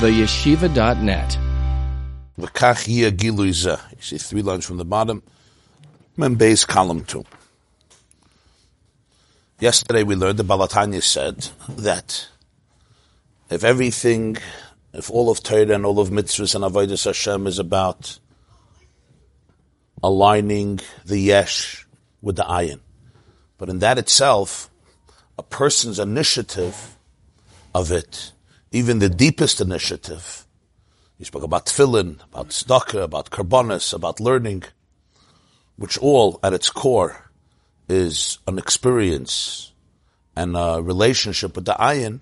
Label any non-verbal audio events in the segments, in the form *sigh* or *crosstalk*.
theyeshiva.net. Gilui zeh. You see three lines from the bottom. Mem column two. Yesterday we learned the Baal HaTanya said that if everything, if all of Torah and all of mitzvahs and avodas Hashem is about aligning the yesh with the ayin, but in that itself, a person's initiative of it, even the deepest initiative, he spoke about tefillin, about tzedakah, about karbonis, about learning, which all at its core is an experience and a relationship with the ayin.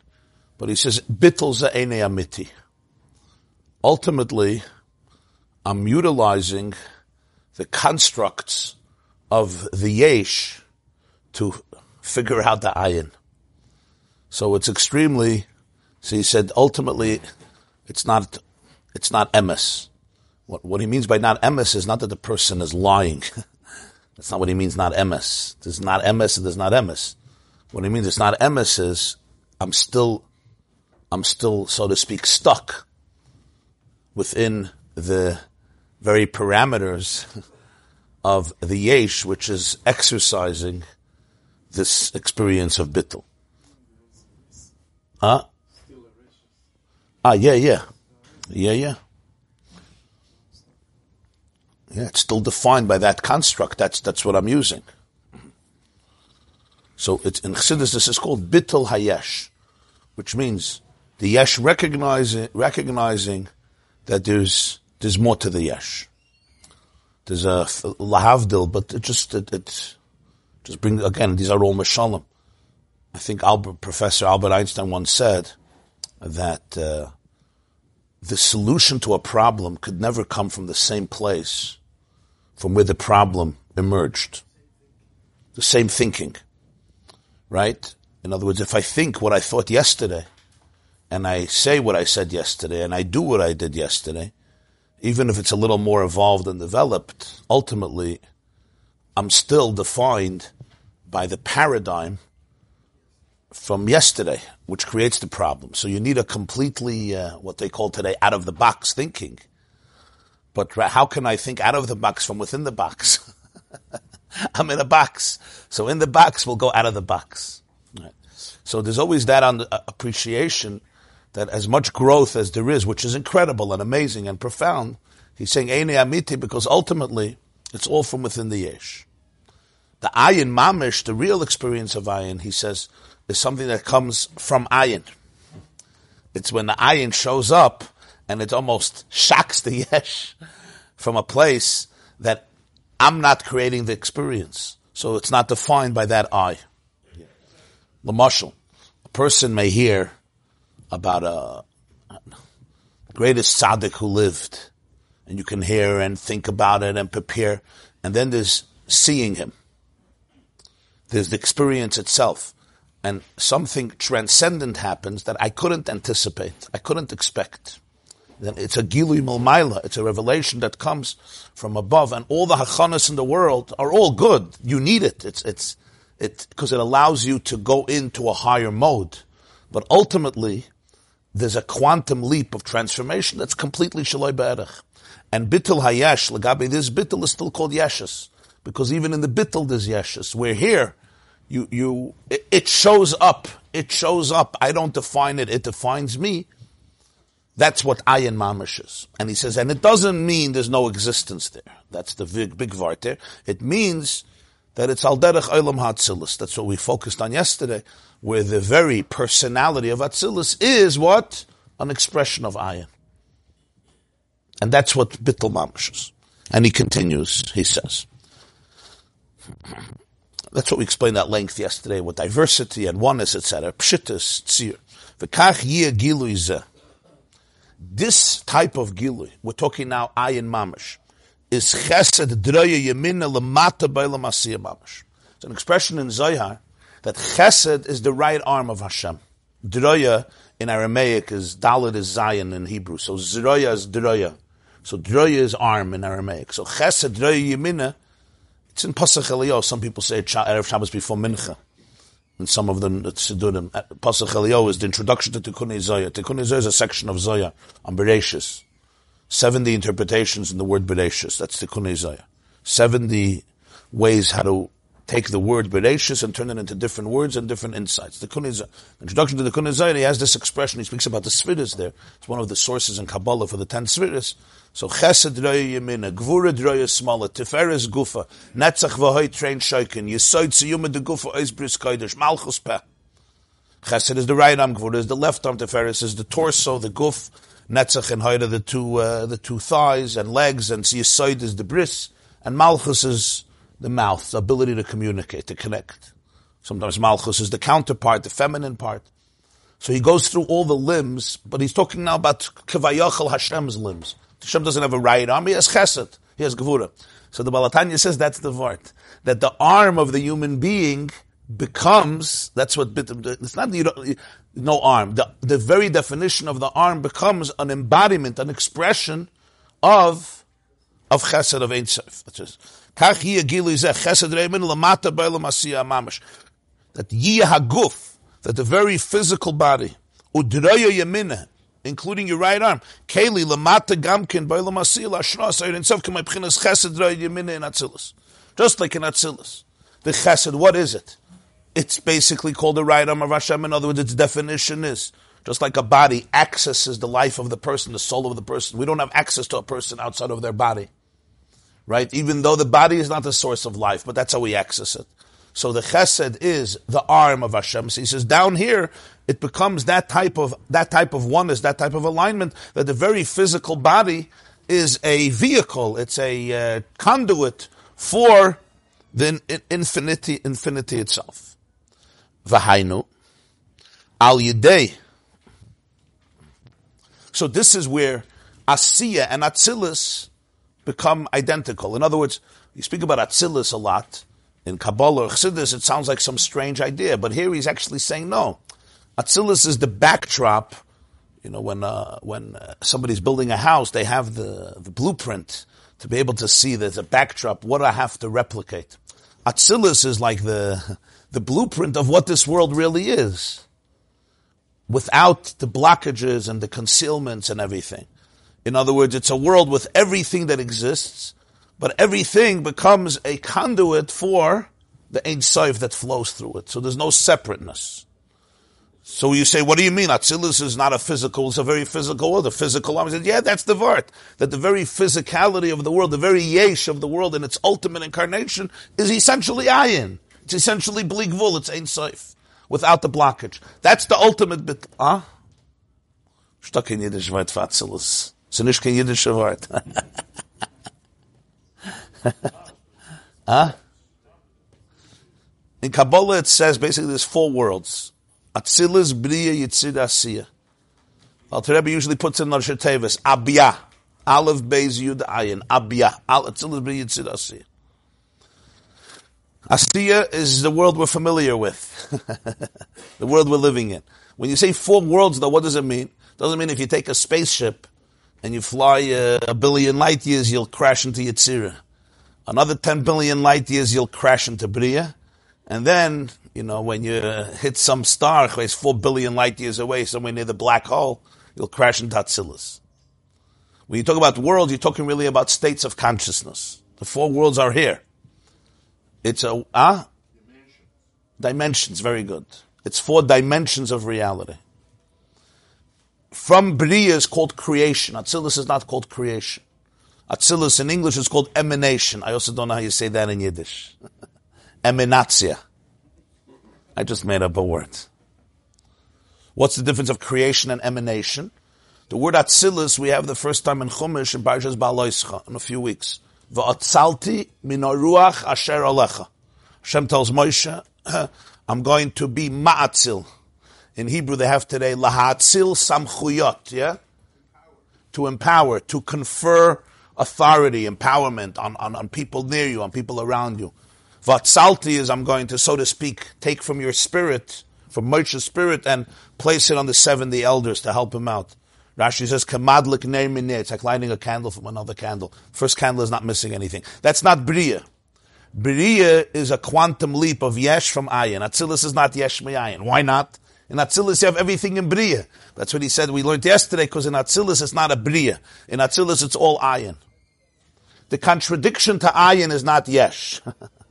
But he says, bittel za'ene amiti. Ultimately, I'm utilizing the constructs of the yesh to figure out the ayin. So it's extremely, so he said, ultimately, it's not, it's not emes. What, what he means by not emes is not that the person is lying. *laughs* That's not what he means, not emes. There's not emes and there's not emes. What he means it's not emes is, I'm still, I'm still, so to speak, stuck within the very parameters *laughs* of the yesh, which is exercising this experience of bittul. Huh? Ah, yeah, yeah. Yeah, yeah. Yeah, it's still defined by that construct. That's, that's what I'm using. So it's, in Chassidus, this is called bittul hayesh, which means the yesh recognizing, recognizing that there's, there's more to the yesh. There's a lahavdil, but it just, it, it just brings, again, these are all mashalim. I think Albert, Professor Albert Einstein once said that uh, the solution to a problem could never come from the same place from where the problem emerged. The same thinking, right? In other words, if I think what I thought yesterday, and I say what I said yesterday, and I do what I did yesterday, even if it's a little more evolved and developed, ultimately, I'm still defined by the paradigm from yesterday, which creates the problem. So you need a completely, uh, what they call today, out of the box thinking. But how can I think out of the box from within the box? *laughs* I'm in a box. So in the box, we'll go out of the box. Right. So there's always that on uh, appreciation that as much growth as there is, which is incredible and amazing and profound, he's saying Eine Amiti because ultimately it's all from within the Yesh. The ayin mamish, the real experience of ayin, he says, is something that comes from ayin. It's when the ayin shows up and it almost shocks the *laughs* yesh from a place that I'm not creating the experience. So it's not defined by that eye. The marshal, a person may hear about a greatest tzaddik who lived, and you can hear and think about it and prepare, and then there's seeing him. There's the experience itself. And something transcendent happens that I couldn't anticipate. I couldn't expect. Then it's a gilui milmaila. It's a revelation that comes from above, and all the hachanas in the world are all good. You need it. It's it's it because it allows you to go into a higher mode. But ultimately, there's a quantum leap of transformation that's completely shaloi. And bittul hayesh, legabe this bittul is still called yeshes because even in the bittul there's yeshes. We're here you, you, it shows up. It shows up. I don't define it. It defines me. That's what ayin mamish is. And he says, and it doesn't mean there's no existence there. That's the big, big there. It means that it's al derech olam hatzilis. That's what we focused on yesterday, where the very personality of Atzilus is what? An expression of ayin. And that's what bittul mamish is. And he continues, he says, that's what we explained at length yesterday with diversity and oneness, etc. Pshitas, tzir. V'kach This type of gilui, we're talking now ayin mamash, is chesed draya yemina lemata b'elamasiya mamash. It's an expression in Zohar that chesed is the right arm of Hashem. Draya in Aramaic is Dalit is Zion in Hebrew. So Zroya is Draya. So Draya is arm in Aramaic. So Chesed Draya Yemina it's in Pasach Eliyah. Some people say Erev Shabbos before Mincha. And some of them, the Siddurim. Pasach Elio is the introduction to Tikkun Zoya. Tikkun Zoya is a section of Zoya on Bereshis. 70 interpretations in the word Bereshis. That's Tikkun Zoya. 70 ways how to take the word Bereshis and turn it into different words and different insights. The Kunizah, introduction to the Kunizah, he has this expression, he speaks about the Sfiris there. It's one of the sources in Kabbalah for the ten Sfiris. So Chesed Roya Yemina, Gvura Droya Smala, Tiferes Gufa, Netzach Vahoy Train Shoikin, Yisoid Siyuma de Gufa Ois Bris Malchus Peh. Chesed is the right arm, Gvura is the left arm, Tiferes is the torso, the Guf, Netzach and Hoyda the two, uh, the two thighs and legs, and Yisoid is the bris, and Malchus is the mouth, the ability to communicate, to connect. Sometimes Malchus is the counterpart, the feminine part. So he goes through all the limbs, but he's talking now about Kavayachal Hashem's limbs. Hashem doesn't have a right arm, he has chesed, he has gevura. So the Baal HaTanya says that's the vart. That the arm of the human being becomes, that's what, it's not, you don't, no arm. The, the very definition of the arm becomes an embodiment, an expression of, of chesed, of Ein Sof. That yiyah haguf, that the very physical body, udraya yamina, including your right arm, keli lamata gamkin lashras ayir insof k'may b'chinas chesed raya yamina in Atzilus. Just like in Atzilus. The chesed, what is it? It's basically called the right arm of Hashem. In other words, its definition is just like a body accesses the life of the person, the soul of the person. We don't have access to a person outside of their body right? Even though the body is not the source of life, but that's how we access it. So the chesed is the arm of Hashem. So he says down here, it becomes that type of, that type of oneness, that type of alignment, that the very physical body is a vehicle, it's a uh, conduit for the infinity, infinity itself. Vahainu, al yidei. So this is where Asiya and Atzilus become identical. In other words, you speak about Atzilus a lot. In Kabbalah or Chassidus, it sounds like some strange idea, but here he's actually saying no. Atzilus is the backdrop. You know, when uh, when uh, somebody's building a house, they have the, the blueprint to be able to see there's a backdrop. What I have to replicate? Atzilus is like the the blueprint of what this world really is, without the blockages and the concealments and everything. In other words, it's a world with everything that exists, but everything becomes a conduit for the Ein Sof that flows through it. So there's no separateness. So you say, what do you mean? Atzilus is not a physical, it's a very physical world. The physical, I said, yeah, that's the Vart. That the very physicality of the world, the very yesh of the world in its ultimate incarnation is essentially ayin. It's essentially bligvul, it's Ein Sof. Without the blockage. That's the ultimate bit. Huh? Ah? Stuck in Yiddish Vart Atzilus. It's nicht kein jüdischer Wort. huh? In Kabbalah it says basically there's four worlds. Atzilus, Bria, Yitzid, Asiya. Alter Rebbe usually puts in Narsha Tevis, Abya. Aleph, Beis, Yud, Ayin. Abya. Atzilus, Bria, Yitzid, Asiya. Asiya is the world we're familiar with. *laughs* the world we're living in. When you say four worlds though, what does it mean? Doesn't mean if you take a spaceship and you fly uh, a billion light years, you'll crash into Yetzirah. Another 10 billion light years, you'll crash into Bria. And then, you know, when you hit some star, it's 4 billion light years away, somewhere near the black hole, you'll crash into Atzilus. When you talk about worlds, you're talking really about states of consciousness. The four worlds are here. It's a, ah? Dimensions. Dimensions, very good. It's four dimensions of reality from Bria is called creation. Atzilus is not called creation. Atzilus in English is called emanation. I also don't know how you say that in Yiddish. *laughs* Emanatsia. I just made up a word. What's the difference of creation and emanation? The word Atzilus we have the first time in Chumash in Parshas Ba'aloischa in a few weeks. Va'atzalti min ruach asher alecha. Hashem tells Moshe, *clears throat* I'm going to be ma'atzil. In Hebrew, they have today lahatzil samchuyot, yeah? To empower, to confer authority, empowerment on, on, on people near you, on people around you. Vatsalti is I'm going to, so to speak, take from your spirit, from Moshe's spirit, and place it on the 70 elders to help him out. Rashi says, kamadlik ne'mineh. It's like lighting a candle from another candle. First candle is not missing anything. That's not Bria. Bria is a quantum leap of Yesh from Ayin. Atzilus is not Yesh Ayin. Why not? In Atzilus you have everything in Bria. That's what he said. We learned yesterday because in Atzilus it's not a Bria. In Atzilus it's all Ayin. The contradiction to Ayin is not Yesh.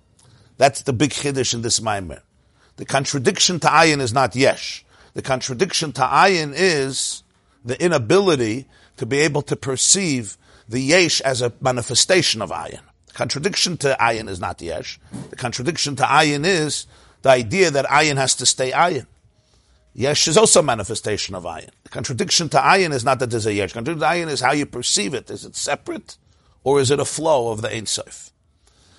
*laughs* That's the big chiddush in this Maimer. The contradiction to Ayin is not Yesh. The contradiction to Ayin is the inability to be able to perceive the Yesh as a manifestation of Ayin. The contradiction to Ayin is not Yesh. The contradiction to Ayin is the idea that Ayin has to stay Ayin. Yesh is also a manifestation of Ayin. The contradiction to Ayin is not that there's a Yesh. Contradiction to Ayin is how you perceive it. Is it separate? Or is it a flow of the Ein Sof?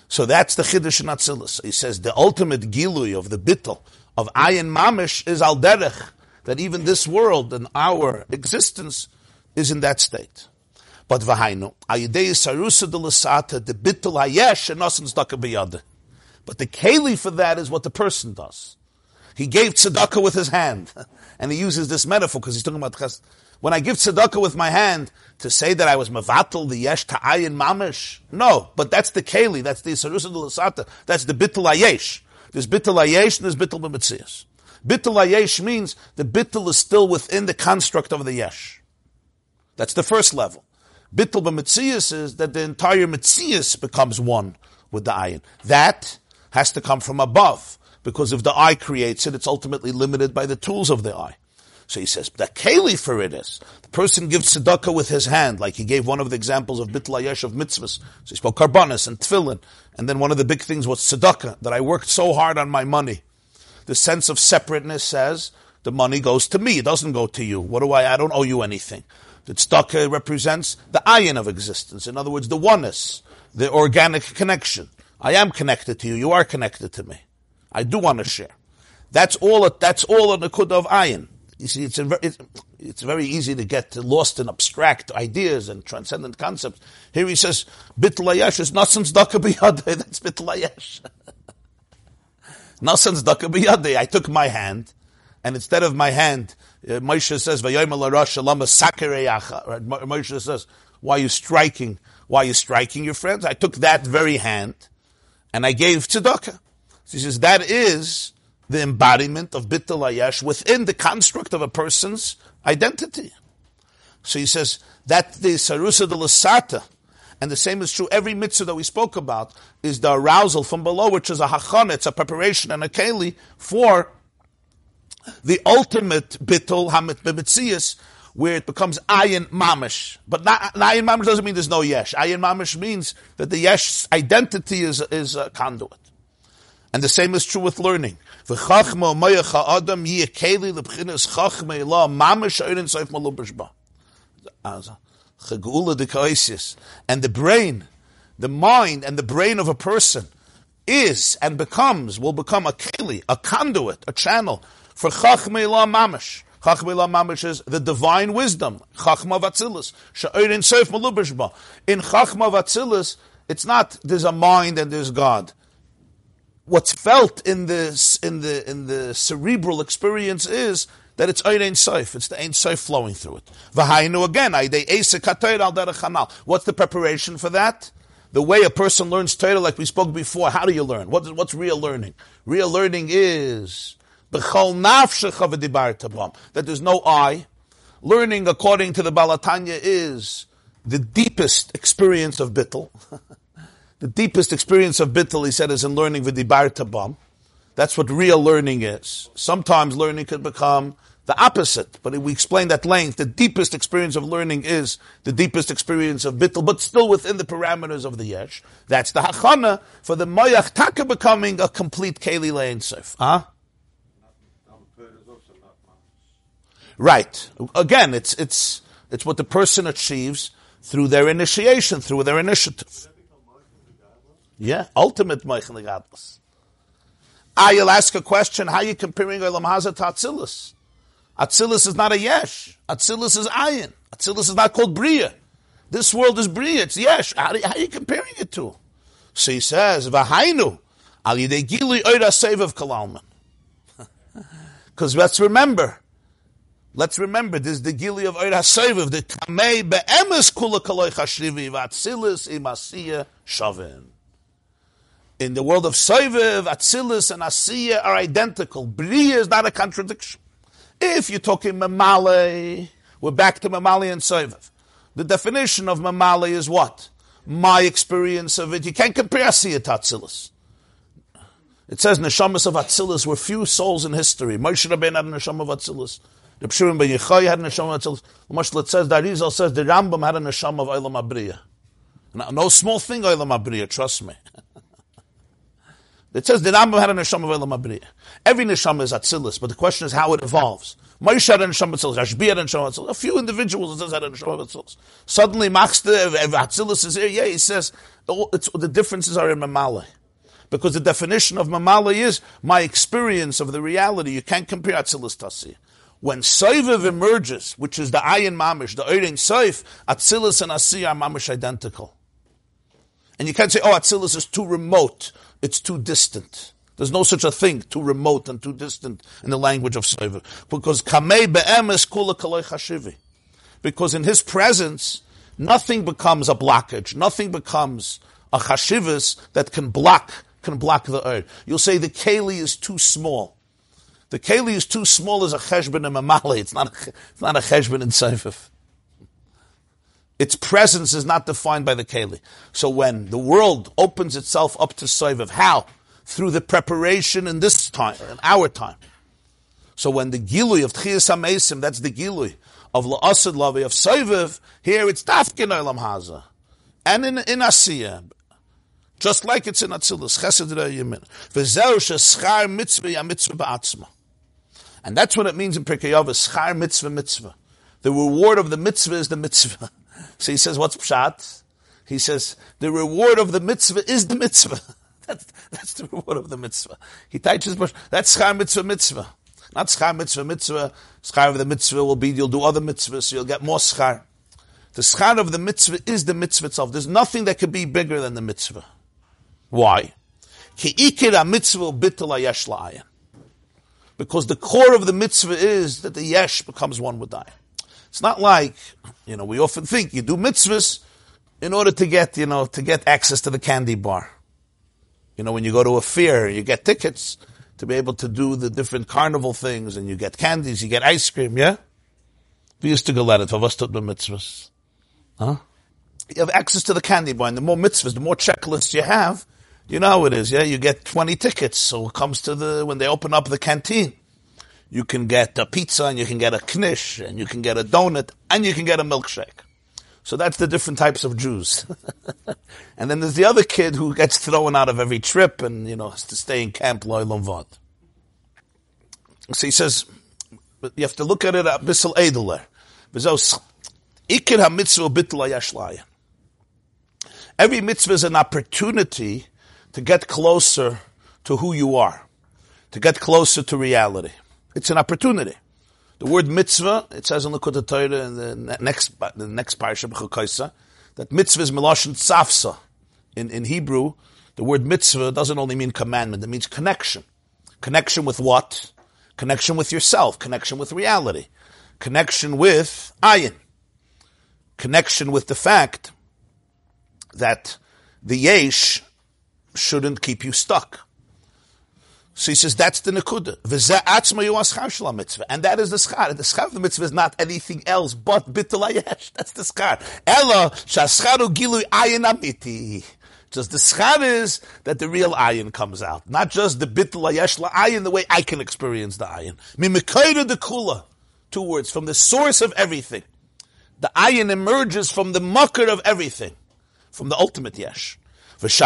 So that's the Chiddush in Atzilus. He says the ultimate gilui of the bittel of Ayin Mamish is al derech, that even this world and our existence is in that state. But v'hainu, ayidei sarusa de lasata, the bittul hayesh, and nosin tzedakah But the keli for that is what the person does. He gave tzedakah with his hand. *laughs* And he uses this metaphor because he's talking about chesed. When I give tzedakah with my hand, to say that I was mavatal the yesh ta'ayin mamish, no, but that's the keli, that's the sarusa de that's the bittul ayesh. There's bittul ayesh and there's bittul b'metzias. Bittul ayesh means the bittul is still within the construct of the yesh. That's the first level. Bittul b'metzias is that the entire metzias becomes one with the ayin. That has to come from above, because if the eye creates it, it's ultimately limited by the tools of the eye. So he says, the keli for it is, the person gives tzedakah with his hand, like he gave one of the examples of bittul hayesh of mitzvahs. So he spoke karbanis and tefillin. And then one of the big things was tzedakah, that I worked so hard on my money. The sense of separateness says, the money goes to me, it doesn't go to you. What do I, I don't owe you anything. The tzedakah represents the ayin of existence. In other words, the oneness, the organic connection. I am connected to you. You are connected to me. I do want to share. That's all. That's all a nakuda of ayin. You see, it's, a, it's, it's very easy to get lost in abstract ideas and transcendent concepts. Here he says, "Bittul hayesh is nasan tzedakah biyadei." *laughs* That's bittul hayesh. *laughs* nasan tzedakah biyadei. I took my hand, and instead of my hand, uh, Moshe says, Moshe says, why are you striking? Why are you striking your friends? I took that very hand and I gave tzedakah. So he says, that is the embodiment of Bittul Hayesh within the construct of a person's identity. So he says, that the Sarusa de Lasata, and the same is true, every mitzvah that we spoke about is the arousal from below, which is a hachon, it's a preparation and a keli for the ultimate bittul hamit b'mitzias, where it becomes ayin mamish. But ayin mamish doesn't mean there's no yesh. Ayin mamish means that the yesh identity is is a conduit. And the same is true with learning. And the brain, the mind and the brain of a person is and becomes, will become a keli, a conduit, a channel for Chachmei La Mamish. Chachmei La Mamish is the divine wisdom. Chachma Vatzilus. Sha'orin Seif Malubishba. In Chachma Vatzilus, it's not there's a mind and there's God. What's felt in the, in the, in the cerebral experience is that it's Ein Seif. It's the Ein Seif flowing through it. V'hainu again, al What's the preparation for that? The way a person learns Torah, like we spoke before, how do you learn? What, what's real learning? Real learning is that there's no I. Learning according to the Baal HaTanya is the deepest experience of Bittel. *laughs* the deepest experience of Bittel, he said, is in learning Vidibar Tabam. That's what real learning is. Sometimes learning could become the opposite, but we explained at length. The deepest experience of learning is the deepest experience of bittul, but still within the parameters of the yesh. That's the hachana for the moyach taka becoming a complete keli lein Huh? Right. Again, it's, it's, it's what the person achieves through their initiation, through their initiative. Yeah, ultimate Meichel Gadlus. Ah, you'll ask a question, how are you comparing Olam Haza to Atzilus? Atzilus is not a Yesh. Atzilus is Ayin. Atzilus is not called Bria. This world is Bria, it's Yesh. How, how are you comparing it to? So he says, Vahainu, al yidei gili oira of Kalalman. *laughs* Because let's remember, Let's remember, this is the Gili of Oir HaSoiviv, the Kamei Be'emes Kula Kaloi Chashrivi Vatzilis Imasiya Shavin. In the world of Soiviv, Atzilus and Asiya are identical. Bria is not a contradiction. If you're talking Mamale, we're back to Mamale and Soiviv. The definition of Mamale is what? My experience of it. You can't compare Asiya to Atzilus. It says Neshamas of Atzilus were few souls in history. Moshe Rabbeinu had a Neshama of Atzilus. The Pshurim Ben Yechai had a Neshama of Atzilus. Moshe it says, the Arizal says, the Rambam had a Neshama of Eilam Abriya. No small thing, Eilam Abriya, trust me. It says the Rambam had a Neshama of Eilam Abriya. Every Neshama is Atzilus, but the question is how it evolves. Moshe had a Neshama of Atzilus, Rashbi had a Neshama of Atzilus. A few individuals it says had a Neshama of Atzilus. Suddenly, Machste, Atzilus is here, yeah, he says, oh, the differences are in Mamaleh because the definition of mamala is my experience of the reality. You can't compare Atzilus Tasi. When Soiviv emerges, which is the Ayin Mamish, the Eirin Soif, Atzilus and Asi are Mamish identical. And you can't say, oh, Atzilus is too remote, it's too distant. There's no such a thing, too remote and too distant in the language of Soiviv. Because Kamei Be'emes Kula Kaloi Chashivi. Because in his presence, nothing becomes a blockage, nothing becomes a chashivas that can block can block the earth. You'll say the keli is too small. The keli is too small as a cheshbon and mamali. It's not a, it's not a cheshbon in seifif. Its presence is not defined by the keli. So when the world opens itself up to seifif, how? Through the preparation in this time, in our time. So when the gilui of Tchias HaMesim, that's the gilui of La'asad Lavi, of Seiviv, here it's Dafkin Olam Haza. And in, in Asiya, just like it's in Atzilus, Chesed Yemin. Mitzvah mitzvah ba'atzma. And that's what it means in Pirkei Avos, schar mitzvah mitzvah. The reward of the mitzvah is the mitzvah. *laughs* So he says, what's pshat? He says, the reward of the mitzvah is the mitzvah. *laughs* That's, that's the reward of the mitzvah. He teaches, that's schar mitzvah mitzvah. Not schar mitzvah mitzvah. Schar of the mitzvah will be, you'll do other mitzvahs, so you'll get more schar. The schar of the mitzvah is the mitzvah itself. There's nothing that could be bigger than the mitzvah. Why? Because the core of the mitzvah is that the yesh becomes one with ayin. It's not like, you know, we often think you do mitzvahs in order to get, you know, to get access to the candy bar. You know, when you go to a fair, you get tickets to be able to do the different carnival things and you get candies, you get ice cream, yeah? We used to go at it, for us to do mitzvahs. Huh? You have access to the candy bar and the more mitzvahs, the more checklists you have, you know how it is, yeah? You get 20 tickets, so it comes to the, when they open up the canteen. You can get a pizza, and you can get a knish, and you can get a donut, and you can get a milkshake. So that's the different types of Jews. *laughs* and then there's the other kid who gets thrown out of every trip and, you know, has to stay in camp Loilam Vod. So he says, you have to look at it a bissel edeler. Every mitzvah is an opportunity to get closer to who you are, to get closer to reality. It's an opportunity. The word mitzvah, it says in the Kutta Torah in the next, the next parasha, B'chukaisa, that mitzvah is meloshin tzafsa. In, in Hebrew, the word mitzvah doesn't only mean commandment, it means connection. Connection with what? Connection with yourself, connection with reality, connection with ayin, connection with the fact that the yesh shouldn't keep you stuck. So he says that's the nekuda. mitzvah, and that is the schar. The schar of the mitzvah is not anything else but bittul That's the schar. Ella shascharu gilu ayin amiti. Just the schar is that the real ayin comes out, not just the bittul ayesh ayin the way I can experience the ayin. Mimikoida the kula. Two words from the source of everything. The ayin emerges from the mucker of everything, from the ultimate yesh. Because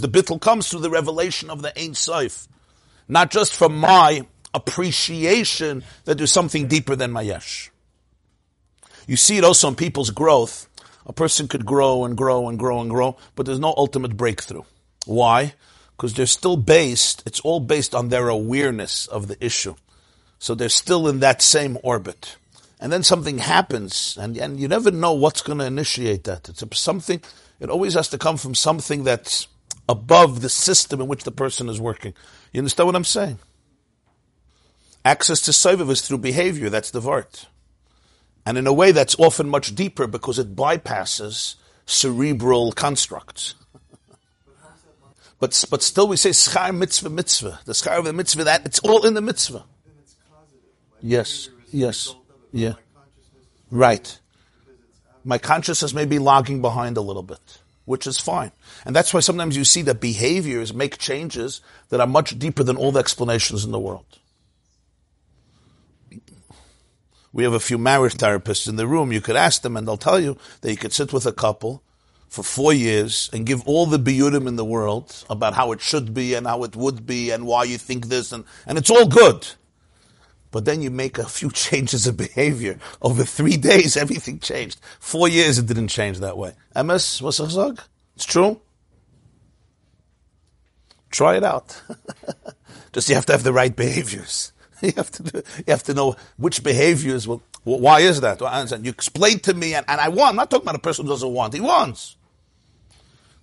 the bitl comes through the revelation of the Ein Sof. Not just from my appreciation that there's something deeper than my yesh. You see it also in people's growth. A person could grow and grow and grow and grow, but there's no ultimate breakthrough. Why? Because they're still based, it's all based on their awareness of the issue. So they're still in that same orbit. And then something happens, and, and you never know what's going to initiate that. It's a, something, it always has to come from something that's above the system in which the person is working. You understand what I'm saying? Access to Soviv is through behavior, that's the Vart. And in a way that's often much deeper because it bypasses cerebral constructs. But, but still we say schar mitzvah mitzvah. The schar of the mitzvah, that, it's all in the mitzvah. Yes, yes, yeah. Right. My consciousness may be lagging behind a little bit, which is fine. And that's why sometimes you see that behaviors make changes that are much deeper than all the explanations in the world. We have a few marriage therapists in the room. You could ask them and they'll tell you that you could sit with a couple for four years and give all the biyudim in the world about how it should be and how it would be and why you think this and, and it's all good. But then you make a few *laughs* changes of behavior. Over three days, everything changed. Four years, it didn't change that way. MS, what's It's true. Try it out. *laughs* Just you have to have the right behaviors. *laughs* You have to do, you have to know which behaviors will, why is that? And you explain to me, and, and I want, I'm not talking about a person who doesn't want, he wants.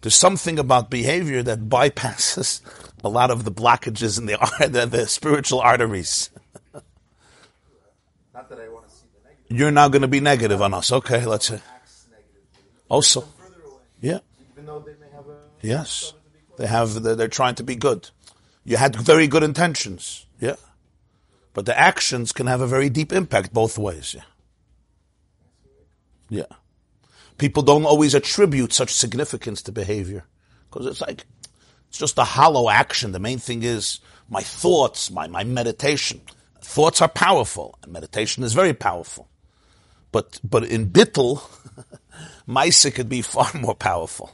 There's something about behavior that bypasses a lot of the blockages in the, the, the spiritual arteries. Not that I want to see the negative. You're now going to be negative on us. Okay, let's say. Also, yeah. Yes, they have. They're trying to be good. You had very good intentions. Yeah, but the actions can have a very deep impact both ways. Yeah. Yeah. People don't always attribute such significance to behavior because it's like it's just a hollow action. The main thing is my thoughts, my, my meditation. Thoughts are powerful, and meditation is very powerful. But but in bittel, *laughs* Maisa could be far more powerful.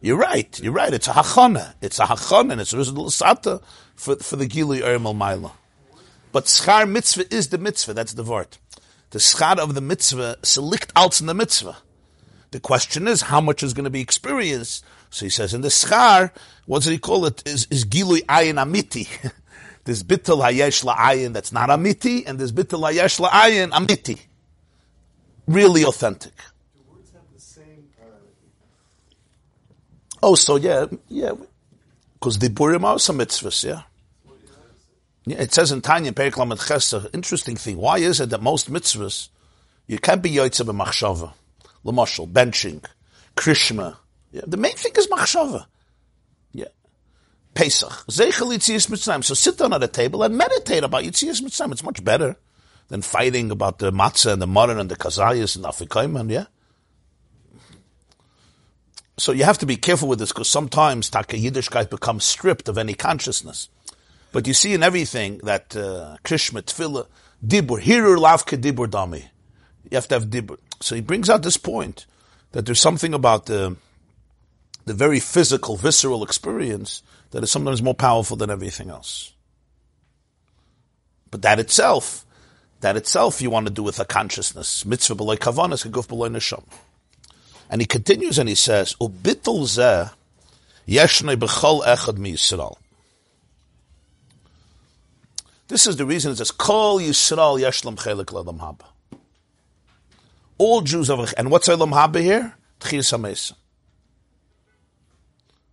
You're right. You're right. It's a hachana. It's a hachana, and it's a sata for for the gilui ermal maila. But schar mitzvah is the mitzvah. That's the word. The schar of the mitzvah selikt out in the mitzvah. The question is how much is going to be experienced. So he says in the schar, what does he call it? Is is gilui ayin amiti. *laughs* There's bittul hayesh la'ayin that's not amiti, and there's bittul hayesh la'ayin amiti. Really authentic. Oh, so yeah, yeah, because the burim are some mitzvahs, yeah. Yeah, it says in Tanya Perik Lamed Chesed, interesting thing. Why is it that most mitzvahs you can't be yoytze b'machshava, l'mashal, benching, krishma. Yeah, the main thing is machshava. Pesach. So sit down at a table and meditate about yitzias mitzrayim. It's much better than fighting about the matzah and the mutton and the kazayas and afikaiman. Yeah. So you have to be careful with this because sometimes Taka Yiddishkeit becomes stripped of any consciousness. But you see in everything that uh, Tefillah, Dibur, Hirur, Lavke, Dibur, Dami. You have to have Dibur. So he brings out this point that there's something about the, the very physical, visceral experience that is sometimes more powerful than everything else. But that itself, that itself you want to do with a consciousness. Mitzvah b'loy kavanas, guf b'loy neshama. And he continues and he says, "Ubitul zeh yeshnei b'chol echad miyisrael." This is the reason it says, "Kol Yisrael yeshlam chelik le'lam haba." All Jews have, and what's elam haba here? Tchias hamesa.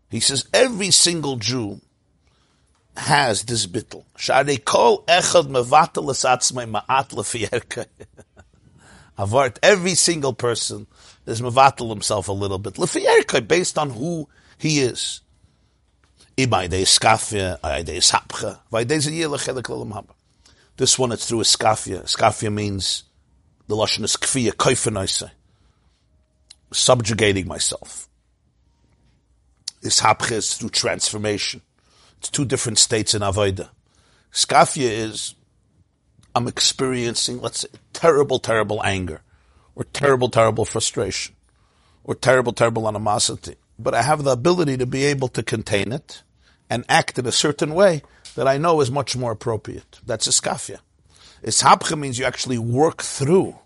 He says every single Jew has this bittel. Shari kol echad mevatel esatzmei ma'at lefiyerka. *laughs* Avart, every single person is mevatel himself a little bit. Lefiyerka, based on who he is. This one it's through a skafia. Skafia means the lashon is kfiyah, koifenoise, subjugating myself. Is through transformation. It's two different states in avoda. Skafia is I'm experiencing, let's say, terrible, terrible anger, or terrible, terrible frustration, or terrible, terrible animosity. But I have the ability to be able to contain it and act in a certain way that I know is much more appropriate. That's iskafia. Ishapcha means you actually work through.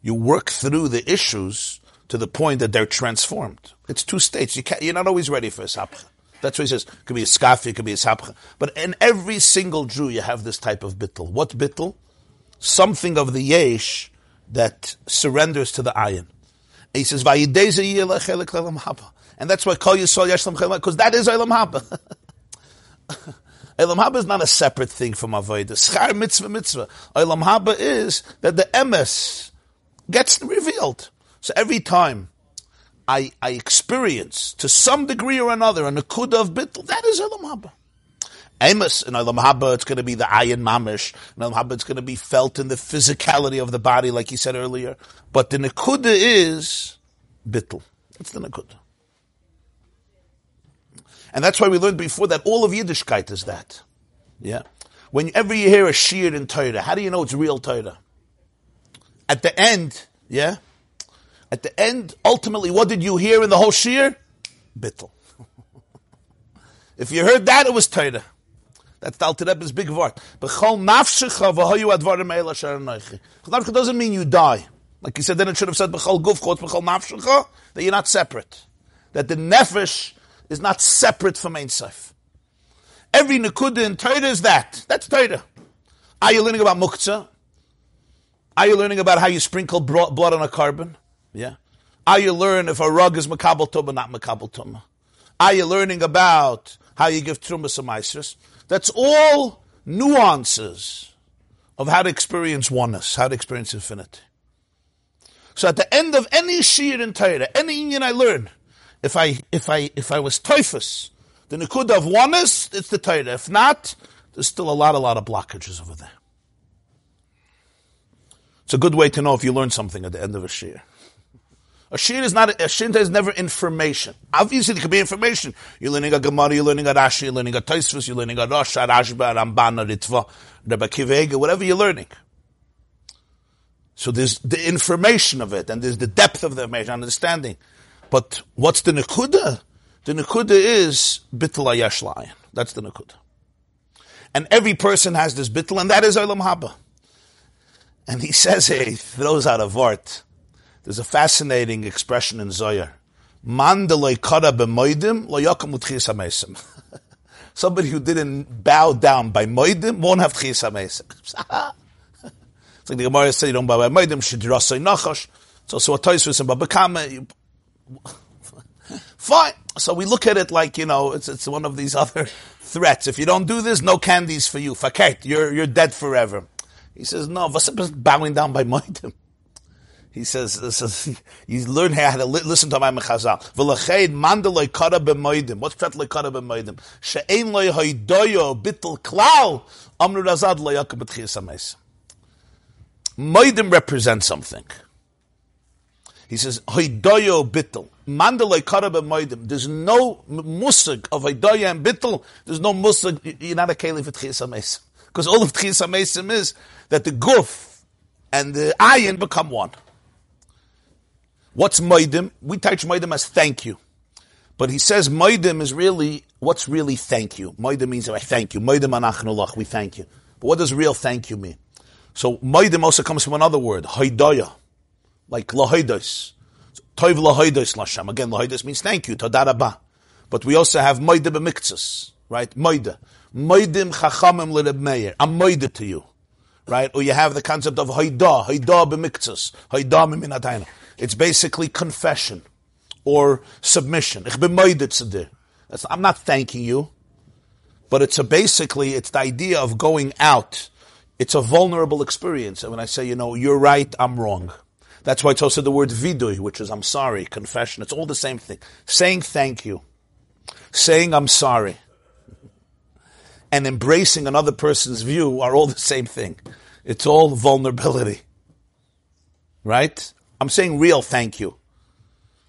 You work through the issues to the point that they're transformed. It's two states. You can't, you're not always ready for ishapcha. That's what he says. It could be a skafia, it could be a sapcha. But in every single Jew, you have this type of bittel. What bittel? Something of the yesh that surrenders to the ayin. And he says, and that's why Kol Yisrael Yeshlam Chelem, because that is Eilam Haba. *laughs* Eilam Haba is not a separate thing from Avodah. Schar mitzvah mitzvah. Eilam Haba is that the emes gets revealed. So every time I, I experience to some degree or another a nakuda of bittul, that is Olam Haba. Amos in Olam Haba, it's going to be the ayin mamish. In Olam Haba, it's going to be felt in the physicality of the body, like you said earlier. But the nakuda is bittul. That's the nakuda. And that's why we learned before that all of Yiddishkeit is that. Yeah. Whenever you hear a shir in Torah, how do you know it's real Torah? At the end, yeah? At the end, ultimately, what did you hear in the whole shir? Bittel. *laughs* if you heard that, it was Torah. That's the Alter big word. Doesn't mean you die. Like he said, then it should have said b'chol nafshecha, that you're not separate. That the nefesh is not separate from Ein. Every nekuda in Torah is that. That's Torah. Are you learning about muktzah? Are you learning about how you sprinkle blood on a carbon? Yeah. Are you learning if a rug is makabel tumah, not makabel tumah? Are you learning about how you give trumas and That's all nuances of how to experience oneness, how to experience infinity. So at the end of any shir in Torah, any union I learn, if I if I if I was typhus, the Nakuda of oneness, it's the Torah. If not, there's still a lot, a lot of blockages over there. It's a good way to know if you learn something at the end of a shir. A shir is not, a shir is never information. Obviously, it could be information. You're learning a Gemara, you're learning a Rashi, you're learning a Taisvus, you're learning a Rosh, a Rashba, a Ramban, a Ritva, Rebbe Akiva Eiger, whatever you're learning. So there's the information of it, and there's the depth of the information, understanding. But what's the Nekuda? The Nakuda is Bittul Ayash Lion. That's the Nakuda. And every person has this Bittul, and that is Olam Haba. And he says he throws out a vort. There's a fascinating expression in Zohar. Mandalay kara. *laughs* Somebody who didn't bow down by moidim won't have tchis amesim. *laughs* it's like the Gemara said, you don't bow by moidim, shidrasay nachash. It's also a toisvis and Bava Kamma. *laughs* Fine. So we look at it like, you know, it's, it's one of these other threats. If you don't do this, no candies for you. Faket, you're, you're dead forever. He says, no, what's bowing down by Moidim? He says, says *laughs* you learn how to li- listen to my mechazal. Mandaloi kara b'moidim. What's pet kara b'moidim? She'ein loy hoidoyo bittel klal. Amru razad Moidim represents something. He says, Hoidoyo bittel. Mandalay karab moidim. There's no musig of Hoidoyo and bittel. There's no musig. You're not a keli for tchis Because all of tchis is that the guf and the ayin become one. What's moidim? We touch moidim as thank you. But he says moidim is really, what's really thank you? Moidim means I thank you. Moidim anachnulach, we thank you. But what does real thank you mean? So moidim also comes from another word, hoidoya like lahoidos. Toiv lahoidos lasham. Again, lahoidos means thank you, todarabah. But we also have moide b'miktzas, right? Moide. Moidim chachamim l'reb meir. I'm moide to you. Right? Or you have the concept of hoida, hoida b'miktzas, hoida miminatayna. It's basically confession or submission. Moide I'm not thanking you, but it's a basically, it's the idea of going out. It's a vulnerable experience. And when I say, you know, you're right, I'm wrong. That's why it's also the word vidui, which is I'm sorry, confession. It's all the same thing. Saying thank you, saying I'm sorry, and embracing another person's view are all the same thing. It's all vulnerability. Right? I'm saying real thank you.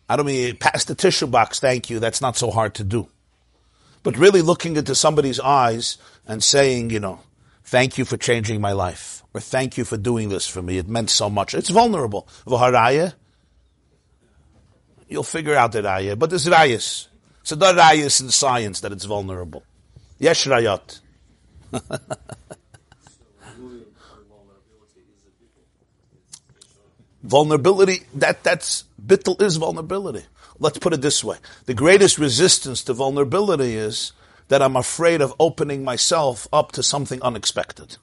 I don't mean pass the tissue box, thank you. That's not so hard to do. But really looking into somebody's eyes and saying, you know, thank you for changing my life or thank you for doing this for me. It meant so much. It's vulnerable. V'haraya, you'll figure out the raya. But there's rayas. So the rayas in science that it's vulnerable. Yesh rayot. *laughs* vulnerability, that, that's, bittel is vulnerability. Let's put it this way. The greatest resistance to vulnerability is that I'm afraid of opening myself up to something unexpected.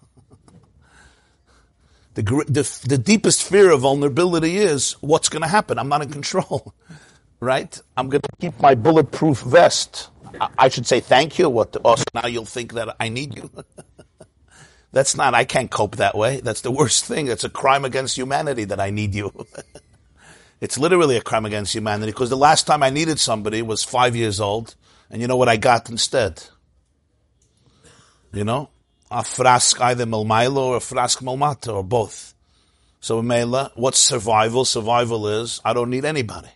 The, the, the deepest fear of vulnerability is what's going to happen. I'm not in control, *laughs* right? I'm going to keep my bulletproof vest. I, I should say thank you. What? Also, now you'll think that I need you. *laughs* That's not. I can't cope that way. That's the worst *laughs* thing. It's a crime against humanity that I need you. *laughs* It's literally a crime against humanity because the last time I needed somebody was five years old, and you know what I got instead? You know, a frask either milmailo or a frask milmata or both. So Mela, what's survival? Survival is I don't need anybody.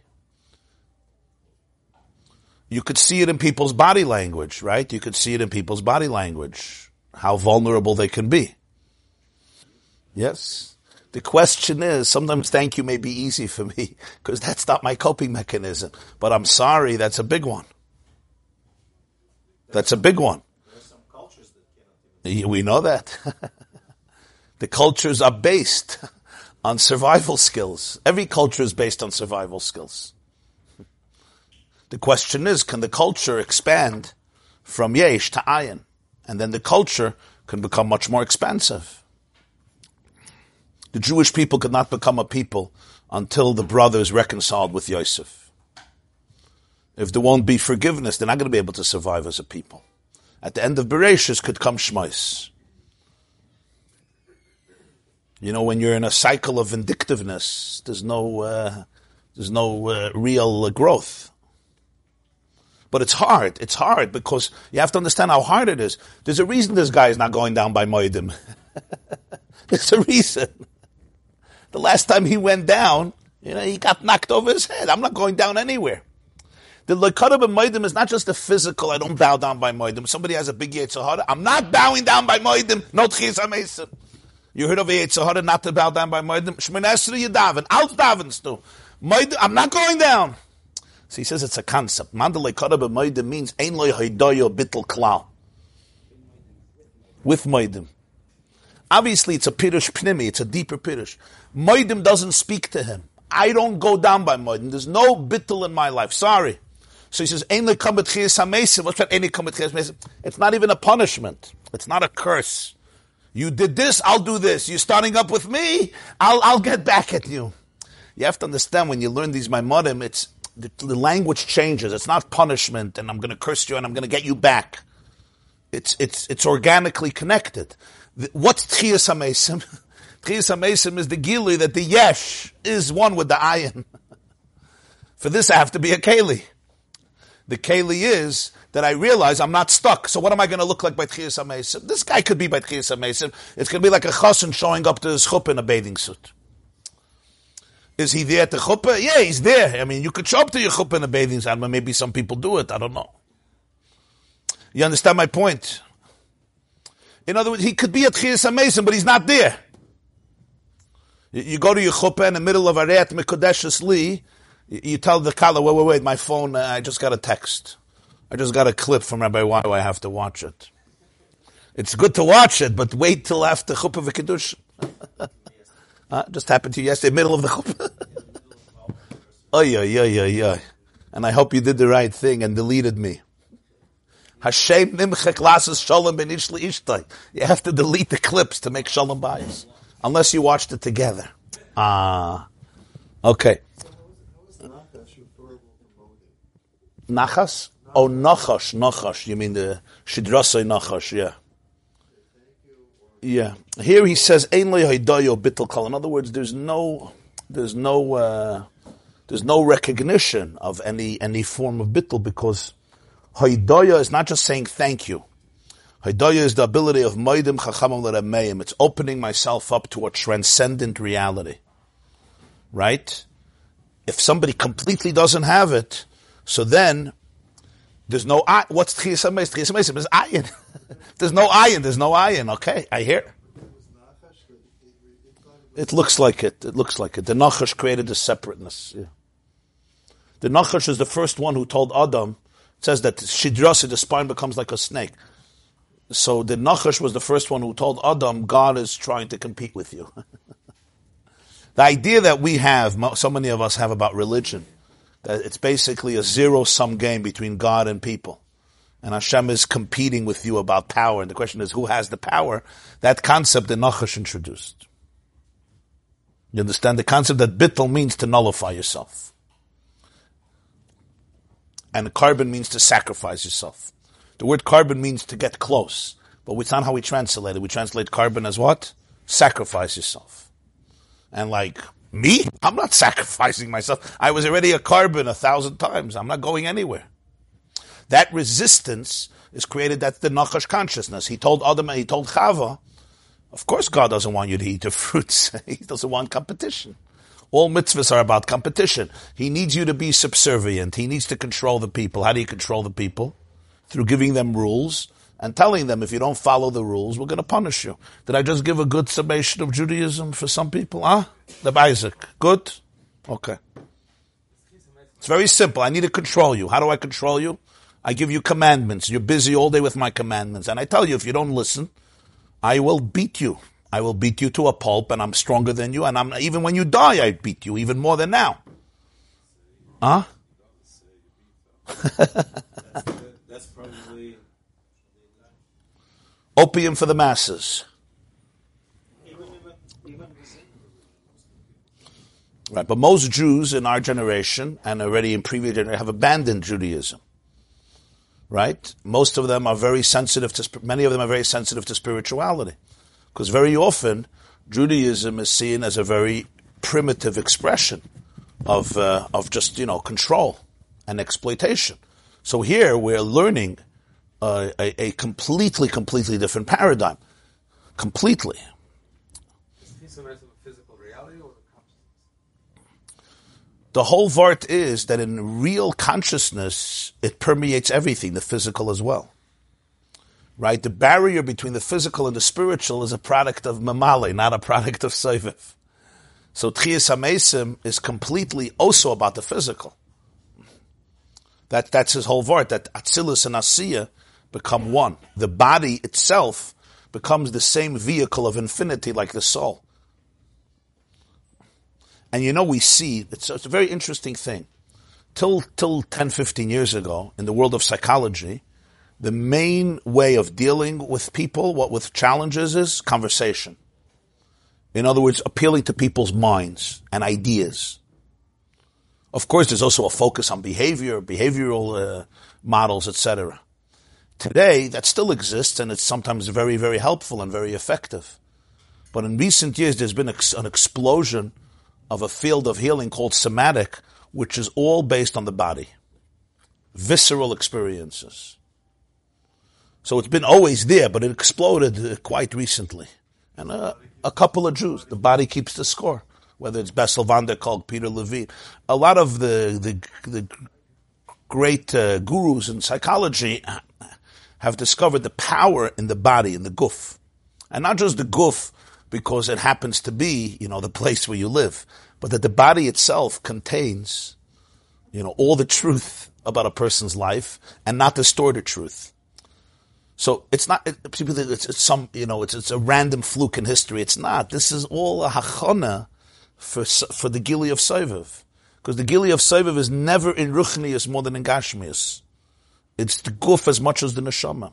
You could see it in people's body language, right? You could see it in people's body language, how vulnerable they can be. Yes. The question is, sometimes thank you may be easy for me *laughs* because that's not my coping mechanism. But I'm sorry, that's a big one. That's a big one. We know that. *laughs* the cultures are based *laughs* on survival skills. Every culture is based on survival skills. The question is, can the culture expand from yesh to ayin? And then the culture can become much more expansive. The Jewish people could not become a people until the brothers reconciled with Yosef. If there won't be forgiveness, they're not going to be able to survive as a people. At the end of Bereshis could come Shmais. You know, when you're in a cycle of vindictiveness, there's no, uh, there's no uh, real uh, growth. But it's hard. It's hard because you have to understand how hard it is. There's a reason this guy is not going down by Modim. *laughs* There's a reason. The last time he went down, you know, he got knocked over his head. I'm not going down anywhere. The Lekara Modim is not just a physical, I don't bow down by Modim. Somebody has a big Yetzer Hara. I'm not bowing down by Modim. No Tchias HaMesim. You heard of Yetzer Hara not to bow down by Modim? Shmenesri Yadavan. Alt davens too. I'm not going down. So he says it's a concept. Mandalay Karab Modim means Ein Loy Haidoyo Bittel Klal. With Modim. Obviously, it's a Pirush Pnimi, it's a deeper Pirush. Modim doesn't speak to him. I don't go down by Modim. There's no Bittel in my life. Sorry. So he says, Ein Loy Kamet Chiyas What's that? Ein Kamet Chiyas It's not even a punishment. It's not a curse. You did this, I'll do this. You're starting up with me, I'll, I'll get back at you. You have to understand when you learn these Maimorim, it's, the, the, language changes. It's not punishment and I'm going to curse you and I'm going to get you back. It's, it's, it's organically connected. The, what's Tchias HaMesim? *laughs* Tchias HaMesim is the gili that the yesh is one with the ayin. *laughs* For this I have to be a keli. The keli is that I realize I'm not stuck. So what am I going to look like by Tchias HaMesim? This guy could be by Tchias HaMesim. It's going to be like a chassan showing up to his chuppah in a bathing suit. Is he there at the chuppah? Yeah, he's there. I mean, you could show up to your chuppah in a bathing suit. Maybe some people do it. I don't know. You understand my point? In other words, he could be at Tchias HaMesim, but he's not there. You go to your chuppah in the middle of Arayat Mekodeshes Li, you tell the kala, wait, wait, wait, my phone, uh, I just got a text. I just got a clip from Rabbi Why do I have to watch it? It's good to watch it, but wait till after Chuppah V'Kiddush. *laughs* uh, just happened to you yesterday, middle of the Chuppah. *laughs* oy, oy, oy, oy, oy. And I hope you did the right thing and deleted me. Hashem nimchek lasas shalom ben ishtai. You have to delete the clips to make shalom bayis. Unless you watched it together. Ah. Uh, okay. Nachas? Oh, Nachash, Nachash. You mean the Shidrasai Nachash, yeah. Yeah. Here he says, Bittel Kal. In other words, there's no, there's no, uh, there's no recognition of any, any form of Bittel because Haidaya is not just saying thank you. Haidaya is the ability of Maidim Chachamim. It's opening myself up to a transcendent reality. Right? If somebody completely doesn't have it, so then there's no I. What's Tchias HaMeis? Tchias HaMeis is ayin. *laughs* there's no ayin. There's no ayin. Okay, I hear. It looks like it. It looks like it. The Nachash created a separateness. Yeah. The Nachash is the first one who told Adam. Says that Shidrasi, the spine becomes like a snake. So the Nachash was the first one who told Adam, God is trying to compete with you. *laughs* the idea that we have, so many of us have about religion, that it's basically a zero sum game between God and people. And Hashem is competing with you about power. And the question is, who has the power? That concept that Nachash introduced. You understand the concept that bittel means to nullify yourself. And korban means to sacrifice yourself. The word korban means to get close. But it's not how we translate it. We translate korban as what? Sacrifice yourself. And like Me? I'm not sacrificing myself. I was already a korban a thousand times. I'm not going anywhere. That resistance is created. That's the Nachash consciousness. He told Adam, he told Chava, of course God doesn't want you to eat the *laughs* fruits. he doesn't want competition. All mitzvahs are about competition. He needs you to be subservient. He needs to control the people. How do you control the people? Through giving them rules and telling them if you don't follow the rules, we're going to punish you. Did I just give a good summation of Judaism for some people? Huh? The Isaac. Good? Okay. It's very simple. I need to control you. How do I control you? I give you commandments. You're busy all day with my commandments. And I tell you, if you don't listen, I will beat you. I will beat you to a pulp, and I'm stronger than you. And I'm even when you die, I beat you even more than now. Huh? *laughs* That's probably Opium for the masses. Right, but most Jews in our generation and already in previous generation have abandoned Judaism. Right? Most of them are very sensitive to, many of them are very sensitive to spirituality. Because very often, Judaism is seen as a very primitive expression of, uh, of just, you know, control and exploitation. So here we're learning uh, a, a completely, completely different paradigm. Completely. is peace and rest of a physical reality or the whole vart is that in real consciousness, it permeates everything, the physical as well. Right? The barrier between the physical and the spiritual is a product of memaleh, not a product of Soviv. So Tchias HaMesim is completely also about the physical. That, that's his whole vart, that Atzilus and Asiya become one. The body itself becomes the same vehicle of infinity like the soul. And you know, we see, it's, it's a very interesting thing. Till, till 10, 15 years ago, in the world of psychology, the main way of dealing with people, what with challenges is conversation. In other words, appealing to people's minds and ideas. Of course, there's also a focus on behavior, behavioral uh, models, etc. Today, that still exists, and it's sometimes very, very helpful and very effective. But in recent years, there's been an explosion of a field of healing called somatic, which is all based on the body, visceral experiences. So it's been always there, but it exploded uh, quite recently. And uh, a couple of Jews, the body keeps the score. Whether it's Bessel van der Kolk, Peter Levine, a lot of the the, the great uh, gurus in psychology have discovered the power in the body, in the guf, and not just the guf because it happens to be, you know, the place where you live, but that the body itself contains, you know, all the truth about a person's life and not distorted truth. So it's not it, people think it's, it's some you know it's it's a random fluke in history. It's not. This is all a hachana for for the gili of Soviv, because the gili of Soviv is never in ruchnius more than in gashmius. It's the guf as much as the neshama.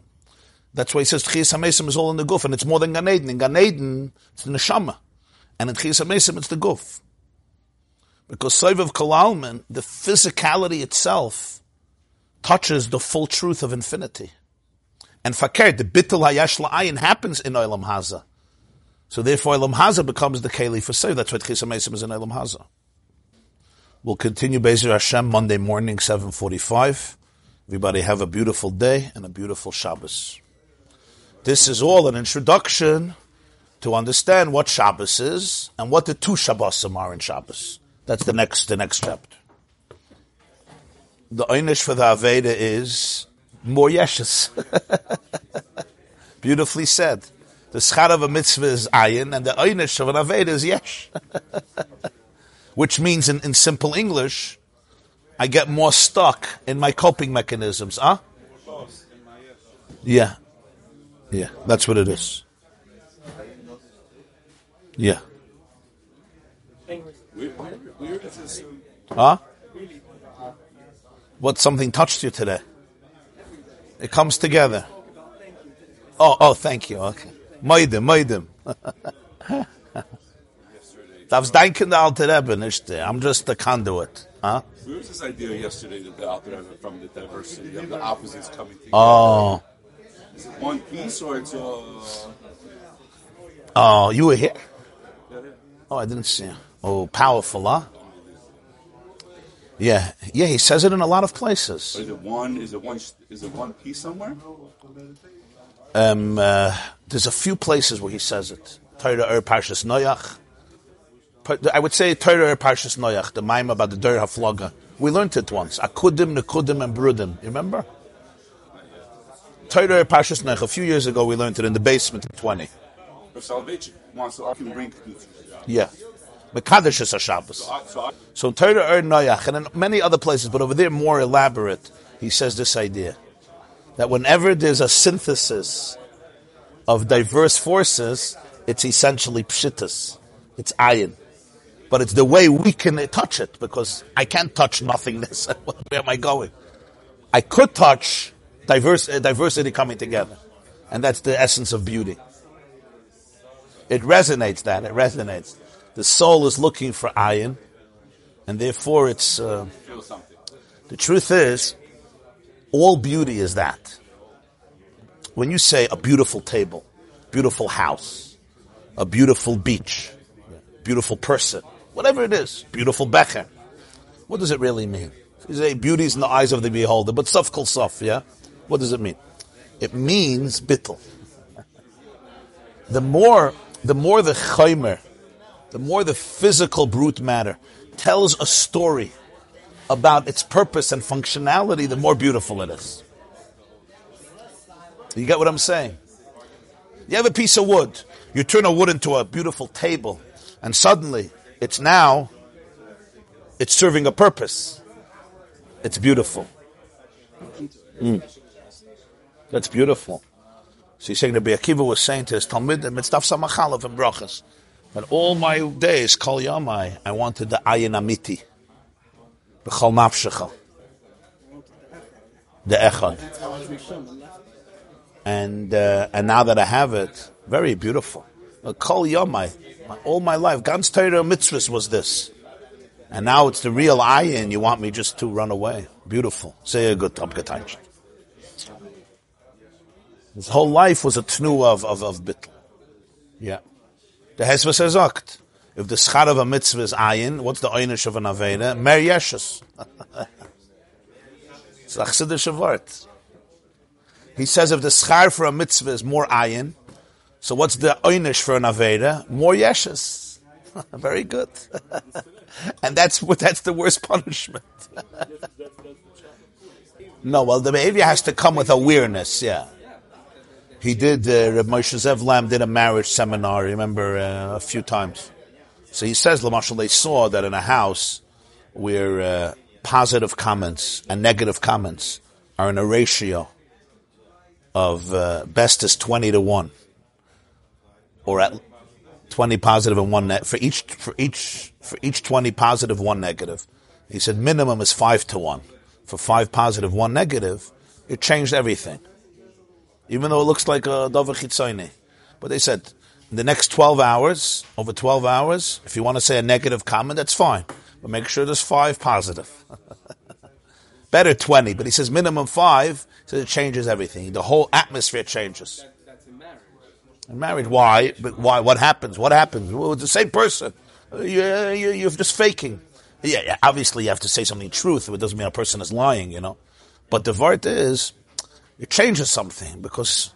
That's why he says Tchias HaMesim is all in the guf, and it's more than Gan Eden. In Gan Eden, it's the neshama, and in Tchias HaMesim, it's the guf. Because Soviv Kolalman, the physicality itself, touches the full truth of infinity. And fakir, the bittul hayash la'ayin happens in Olam Hazeh. So therefore, Olam Hazeh becomes the keli for Sev. That's why Tchisa Mesim is in Olam Hazeh. We'll continue Bezer Hashem Monday morning, 7.45. Everybody have a beautiful day and a beautiful Shabbos. This is all an introduction to understand what Shabbos is and what the two Shabbosim are in Shabbos. That's the next, the next chapter. The Einish for the Aveda is more yeshes. *laughs* Beautifully said. The schar of a mitzvah is ayin, and the einish of an aved is yesh. *laughs* Which means, in, in simple English, I get more stuck in my coping mechanisms. Huh? Yeah. Yeah, that's what it is. Yeah. Huh? What something touched you today? It comes together. Oh, oh, thank you. Okay. Moidim, moidim. *laughs* Darfst denken der alte Rebbe, nicht. I'm just the conduit. Huh? Where was this idea yesterday that the Alter from the diversity of the opposites coming together? Oh, Is it one piece or it's uh oh, you were here? Oh, I didn't see you. Oh, powerful, huh? Yeah, yeah. He says it in a lot of places. Is it one? Is it one? Is it one piece somewhere? Um, uh, there's a few places where he says it. Torah er Parshas Noach. I would say Torah er Parshas Noach, the mime about the Dur Haflaga. We learned it once. Akudim, Nekudim, and Brudim. You remember? Torah er Parshas Noach. A few years ago, we learned it in the basement in 20. For salvation. Wants to bring. Yeah. Mekadesh is a Shabbos. So I, So Torah er Noach, and in many other places, but over there more elaborate, he says this idea. That whenever there's a synthesis of diverse forces, it's essentially pshittas. It's ayin. But it's the way we can touch it, because I can't touch nothingness. *laughs* Where am I going? I could touch diverse, uh, diversity coming together. And that's the essence of beauty. It resonates that, it resonates. The soul is looking for ayin, and therefore it's, uh, feel something. the truth is, all beauty is that. When you say a beautiful table, beautiful house, a beautiful beach, beautiful person, whatever it is, beautiful becher, what does it really mean? You say beauty is in the eyes of the beholder, but saf kol saf, yeah? What does it mean? It means bittel. The more, the more the chaymer, the more the physical brute matter tells a story about its purpose and functionality, the more beautiful it is. You get what I'm saying? You have a piece of wood, you turn a wood into a beautiful table, and suddenly it's now it's serving a purpose. It's beautiful. Mm. That's beautiful. So he's saying that Akiva was saying to his Talmud, Mitzvah Samachalav and Brachas, that all my days, Kol Yamai, I wanted the Ayin Amiti. B'chol nafshecha. The echad. And uh, and now that I have it, very beautiful. Kol yomai, my- all my life, Gans Torah mitzvahs was this, and now it's the real ayin. You want me just to run away? Beautiful. Say a good um, tabgataych. His whole life was a tnu of of of bitl. Yeah. The Hesva says. If the schar of a mitzvah is ayin, what's the einish of an aveda? Mer yeshes. *laughs* It's a chassidische word. He says if the schar for a mitzvah is more ayin, so what's the einish for an aveda? More yeshes. *laughs* Very good. *laughs* and that's what that's the worst *laughs* punishment. no, well, the behavior has to come with awareness. Yeah. He did. Uh, Reb Moshe Zev Lam did a marriage seminar. Remember uh, a few times. So he says, Lamashal, they saw that in a house where uh, positive comments and negative comments are in a ratio of uh, best is 20 to 1 or at 20 positive and 1 net for each for each for each 20 positive 1 negative. He said minimum is 5 to 1 for 5 positive 1 negative it changed everything. Even though it looks like a davar chitzoni. But they said in the next 12 hours over 12 hours if you want to say a negative comment that's fine. But make sure there's 5 positive. *laughs* Better 20 but he says minimum 5 so it changes everything. The whole atmosphere changes. And married, why? But why? What happens? What happens? Well, it's the same person. Uh, You, you, you're just faking. Yeah, yeah, obviously you have to say something truth. It doesn't mean a person is lying, you know. But the word is, it changes something because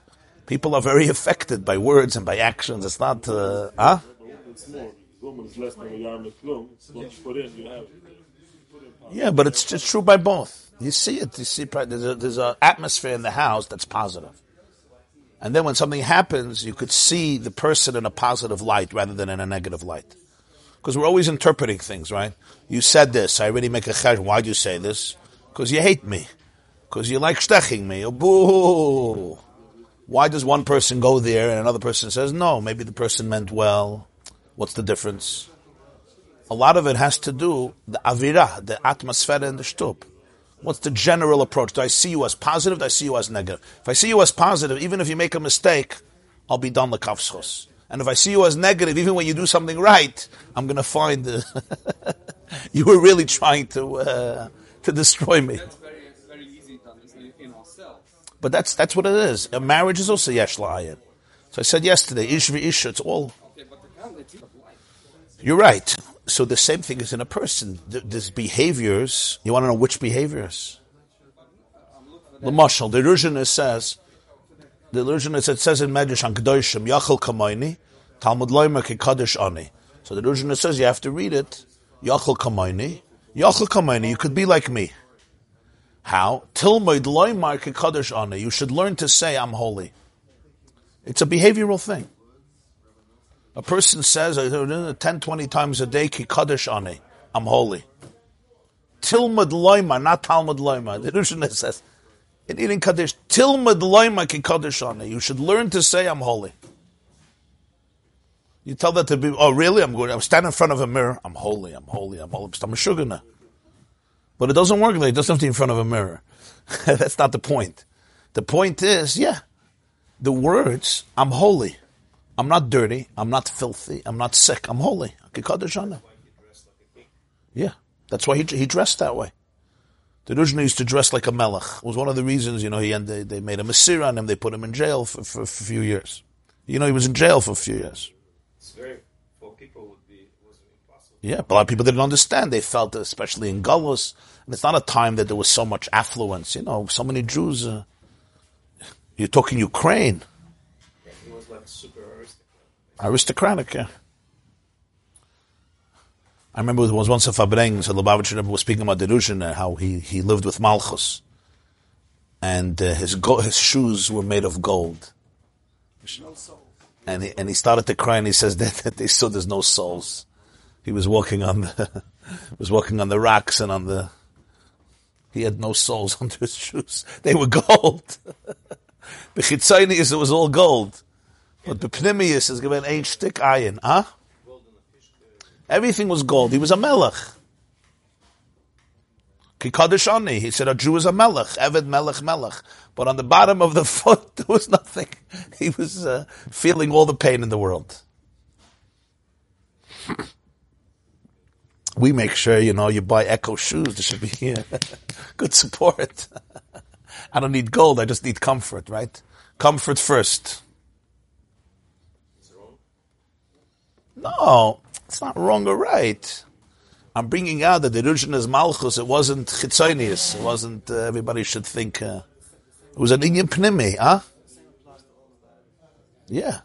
people are very *laughs* affected by words and by actions. It's not, uh, huh? It's more. Woman is less than a yard of klum. Once you put in, you have. Yeah, but it's just true by both. You see it. You see, there's a, there's an atmosphere in the house that's positive. And then when something happens, you could see the person in a positive light rather than in a negative light. Because we're always interpreting things, right? You said this. I already make a chesh. Why'd you say this? Because you hate me. Because you like steching me. Oh, boo. Why does one person go there and another person says, no, maybe the person meant well. What's the difference? A lot of it has to do the avira, the atmosphere in the shtub. What's the general approach? Do I see you as positive? Do I see you as negative? If I see you as positive, even if you make a mistake, I'll be done the kafschos. And if I see you as negative, even when you do something right, I'm going to find the *laughs* you were really trying to uh, to destroy me. That's very, very easy to understand in ourselves. But that's that's what it is. A marriage is also yesh la'ayin. So I said yesterday, ish v'ish, it's all. Okay, but the count, of life. You're right. So the same thing is in a person. Th- There's behaviors. You want to know which behaviors? The marshal, the Ruzhiner says, the Ruzhiner it says in Medrash on Kedoshim, Yachal Kamayni, Talmud Loimer Kekadosh Ani. So the Ruzhiner says you have to read it, Yachal Kamayni, Yachal Kamayni, you could be like me. How? Tilmoid Loimer Kekadosh Ani. You should learn to say, I'm holy. It's a behavioral thing. A person says uh, 10, 20 times a day, Ki Kaddish Ani, I'm holy. Tilmud Loima, not Talmud Loima. The Rishon says, in eating Kaddish, Tilmud Loima Ki Kaddish Ani. You should learn to say, I'm holy. You tell that to be, oh really? I'm good. I'm standing in front of a mirror, I'm holy, I'm holy, I'm holy, I'm a sugar But it doesn't work like. It doesn't have to be in front of a mirror. *laughs* That's not the point. The point is, yeah, the words, I'm holy. I'm not dirty. I'm not filthy. I'm not sick. I'm holy. Yeah, that's why he, he dressed that way. The Ruzhiner used to dress like a melech. It was one of the reasons, you know, he they, they made a masir on him. They put him in jail for, for, for a few years. You know, he was in jail for a few years. It's very, for people would be, was impossible. Yeah, but a lot of people didn't understand. They felt, especially in Gullus, and it's not a time that there was so much affluence. You know, so many Jews. Uh, you're talking Ukraine. Yeah, he was like super aristocrat. Aristocratic, yeah. I remember there was once a Fabreng, so Lubavitcher Rebbe was speaking about Derushin, how he, he lived with Malchus. And uh, his go- his shoes were made of gold. And he, and he started to cry and he says *laughs* that, that they saw there's no souls. He was walking on the, *laughs* was walking on the rocks and on the, he had no soles *laughs* under his shoes. They were gold. the Chitzonius, it was all gold. But the Pnimius is given ein shtick iron, huh? Everything was gold. He was a melech. Kikadosh Ani. He said a Jew is a melech. Eved melech melech. But on the bottom of the *laughs* foot, there was nothing. He was uh, feeling all the pain in the world. we make sure, you know, you buy ECCO shoes. There should be uh, *laughs* good support. *laughs* I don't need gold. I just need comfort, right? Comfort first. No, it's not wrong or right. I'm bringing out that the Rujin is Malchus. It wasn't Chitzonius. It wasn't, uh, everybody should think, uh, it was an inyan Pnimi, huh? Yeah.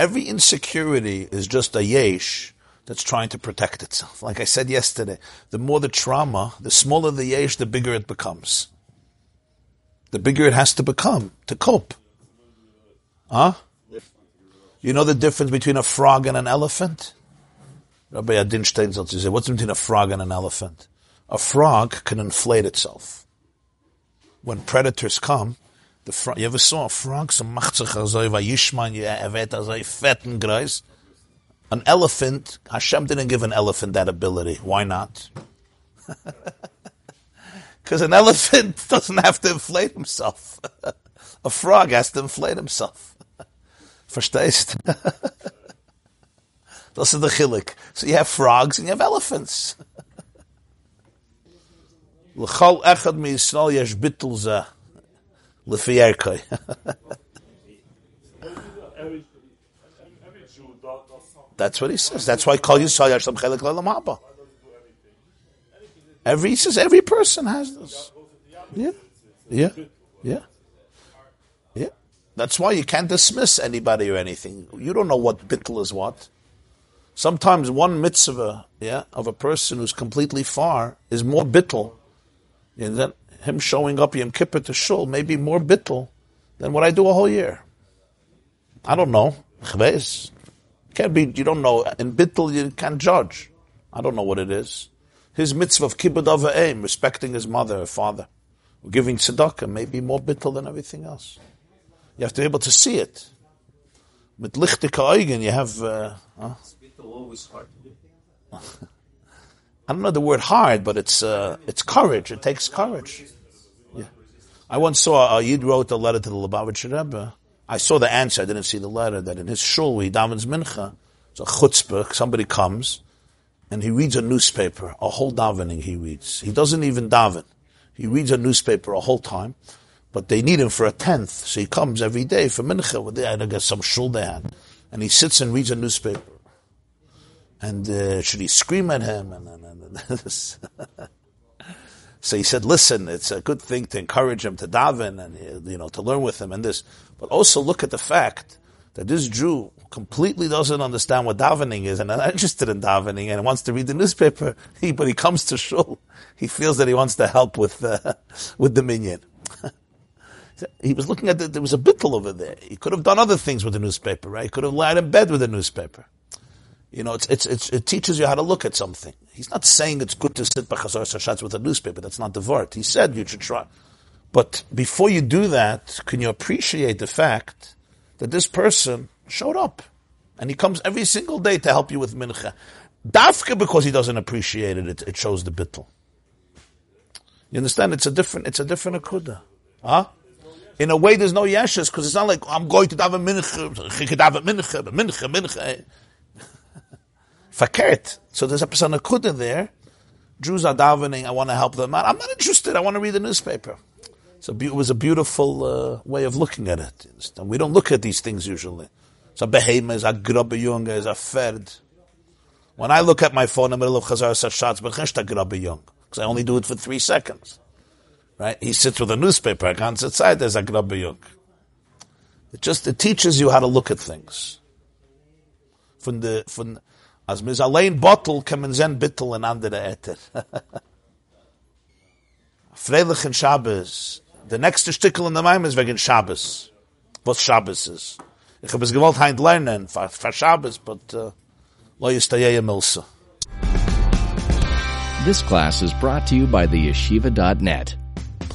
Every insecurity is just a yesh that's trying to protect itself. Like I said yesterday, the more the trauma, the smaller the yesh, the bigger it becomes. The bigger it has to become to cope. Huh? You know the difference between a frog and an elephant? Rabbi Adin Steinsaltz said, what's between a frog and an elephant? A frog can inflate itself. When predators come, the frog, you ever saw a frog? An elephant, Hashem didn't give an elephant that ability. Why not? *laughs* Because an elephant *laughs* doesn't have to inflate himself. *laughs* a frog has to inflate himself. Verstehst? *laughs* Das ist the chilik. So you have frogs and you have elephants. L'chol echad mi Yisrael yesh bittul zeh. L'fi erkoi. Every, every Jew does, does something. That's what he says. That's why Kol Yisrael yesh some chelik l'olam. Every, he says every person has this. Yeah. Yeah. Yeah. That's why you can't dismiss anybody or anything. You don't know what bittul is what. Sometimes one mitzvah, yeah, of a person who's completely far is more bittul. Then him showing up Yom Kippur to shul may be more bittul than what I do a whole year. I don't know. Can't be, you don't know. In bittul, you can't judge. I don't know what it is. His mitzvah of kibbud of aim, respecting his mother or father, giving tzedakah may be more bittul than everything else. You have to be able to see it. With lichtika eigen, you have, uh, huh? I don't know the word hard, but it's uh, it's courage. It takes courage. Yeah. I once saw Yid wrote a letter to the Lubavitcher Rebbe. I saw the answer. I didn't see the letter. That in his shul, he davens mincha. It's a chutzpah. Somebody comes and he reads a newspaper. A whole davening he reads. He doesn't even daven. He reads a newspaper a whole time. But they need him for a tenth, so he comes every day for mincha. With the, I some shul they had, and he sits and reads a newspaper. And uh, should he scream at him? And, and, and, this. *laughs* so he said, listen, it's a good thing to encourage him to daven and, you know, to learn with him and this. But also look at the fact that this Jew completely doesn't understand what davening is and not interested in davening and wants to read the newspaper. He, *laughs* but he comes to shul. He feels that he wants to help with, uh, *laughs* with the minyan. He was looking at the, there was a bittel over there. He could have done other things with the newspaper, right? He could have lied in bed with the newspaper. You know, it's, it's, it's, it teaches you how to look at something. He's not saying it's good to sit by Chazaras HaShatz with a newspaper. That's not the word. He said you should try. But before you do that, can you appreciate the fact that this person showed up? And he comes every single day to help you with mincha. Dafka, because he doesn't appreciate it, it, it shows the bittel. You understand? It's a different, it's a different akuda. Huh? In a way, there's no yeshes, because it's not like, I'm going to daven mincha, daven mincha, mincha, mincha. *laughs* Fakert. So there's a person akuda there. Jews are davening, I want to help them out. I'm not interested, I want to read the newspaper. So it was a beautiful uh, way of looking at it. We don't look at these things usually. So behemoth, a grubbe junge, is a ferd. When I look at my phone in the middle of Chazaras HaShatz, but a grubbe young, because I only do it for three seconds. Right? He sits with a newspaper. I can't sit side. There's a grabbe It just it teaches you how to look at things. From the from as mis allein bottle kommen zen bittel in andere etter. *laughs* Freilich in Shabbos. The next stickel in the Maim is wegen Shabbos. Was Shabbos is. Ich habe es gewollt heint lernen, for, for Shabbos, but uh, lo yistayeh milsa. This class is brought to you by the yeshiva.net.